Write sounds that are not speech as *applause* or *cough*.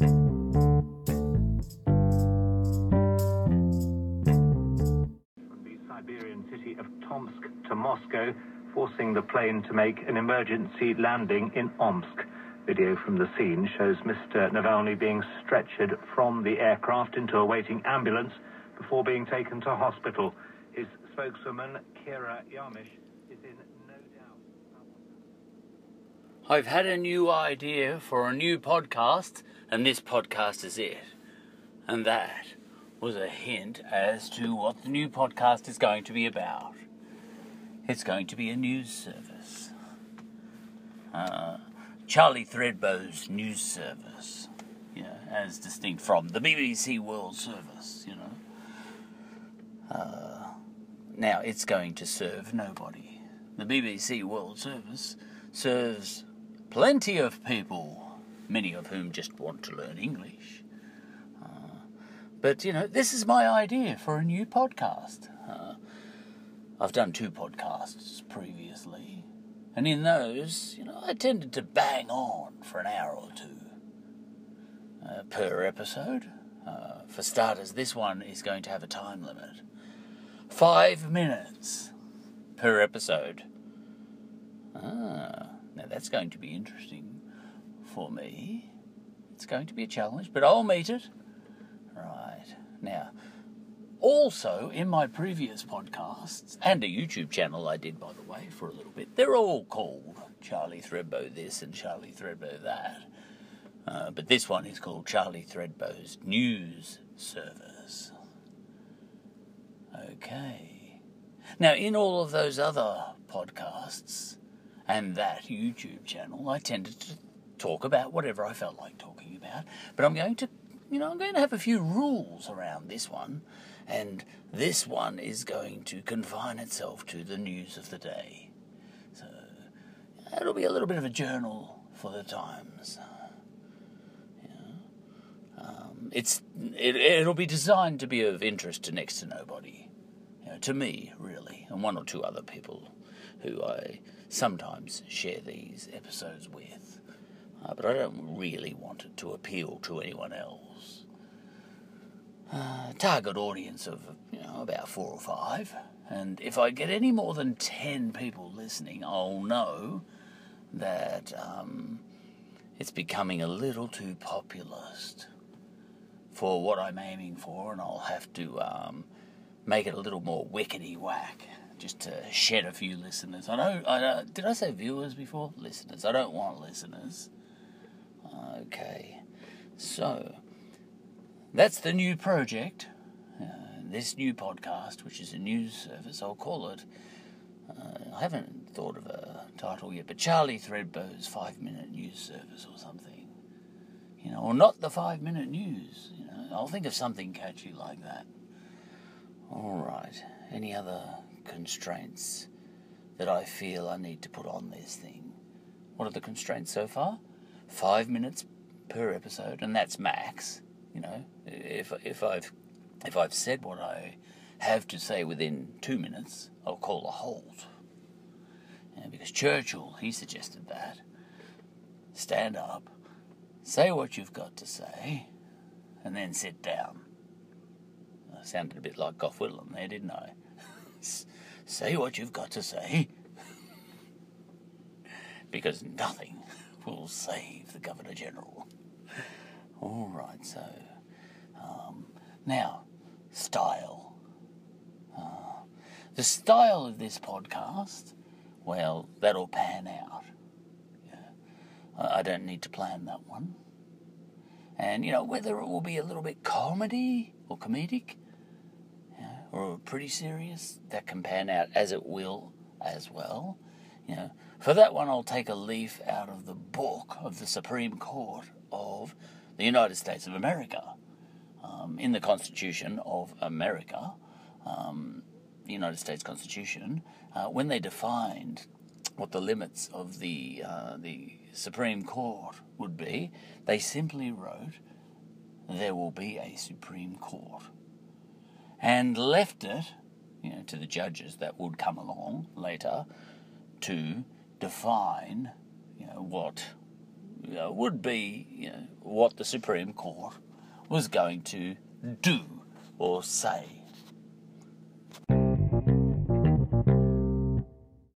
from the Siberian city of Tomsk to Moscow, forcing the plane to make an emergency landing in Omsk. Video from the scene shows Mr. Navalny being stretchered from the aircraft into a waiting ambulance before being taken to hospital. His spokeswoman, Kira Yarmysh, is in. I've had a new idea for a new podcast, and this podcast is it. And that was a hint as to what the new podcast is going to be about. It's going to be a news service. Uh, Charlie Threadbow's news service, you know, as distinct from the BBC World Service, you know. Uh, now, it's going to serve nobody. The BBC World Service serves plenty of people, many of whom just want to learn English. Uh, but, you know, this is my idea for a new podcast. Uh, I've done two podcasts previously, and in those, you know, I tended to bang on for an hour or two uh, per episode. Uh, for starters, this one is going to have a time limit five minutes per episode. Ah, now that's going to be interesting for me. It's going to be a challenge, but I'll meet it. Right. Now, also in my previous podcasts, and a YouTube channel I did, by the way, for a little bit, they're all called Charlie Threadbow this and Charlie Threadbow that. Uh, but this one is called Charlie Threadbow's News Service. Okay. Now, in all of those other podcasts and that YouTube channel, I tended to talk about whatever I felt like talking about. But I'm going to, you know, I'm going to have a few rules around this one. And this one is going to confine itself to the news of the day. So it'll be a little bit of a journal for the times. Um, it's it, it'll be designed to be of interest to next to nobody, you know, to me really, and one or two other people who I sometimes share these episodes with. Uh, but I don't really want it to appeal to anyone else. Uh, target audience of you know about four or five, and if I get any more than ten people listening, I'll know that um, it's becoming a little too populist for what I'm aiming for, and I'll have to um, make it a little more wickety whack just to shed a few listeners. I don't, I don't. Did I say viewers before? Listeners. I don't want listeners. Okay, so that's the new project. Uh, this new podcast, which is a news service, I'll call it. Uh, I haven't thought of a title yet, but Charlie Threadbow's five minute news service or something. You know, or not the five minute news. You know, I'll think of something catchy like that. All right. Any other constraints that I feel I need to put on this thing? What are the constraints so far? Five minutes per episode, and that's max. You know, if if I've if I've said what I have to say within two minutes, I'll call a halt. Yeah, because Churchill, he suggested that. Stand up, say what you've got to say, and then sit down. I sounded a bit like Gough Whitlam there, didn't I? *laughs* say what you've got to say, *laughs* because nothing will save the Governor General. All right, so um, now style. Uh, the style of this podcast, well, that'll pan out. Yeah. I I don't need to plan that one. And, you know, whether it will be a little bit comedy or comedic or pretty serious, that can pan out as it will as well. You know, for that one, I'll take a leaf out of the book of the Supreme Court of the United States of America. Um, in the Constitution of America, um, the United States Constitution, uh, when they defined what the limits of the uh, the Supreme Court would be, they simply wrote, "There will be a Supreme Court," and left it, you know, to the judges that would come along later to define, you know, what you know, would be you know, what the Supreme Court was going to do or say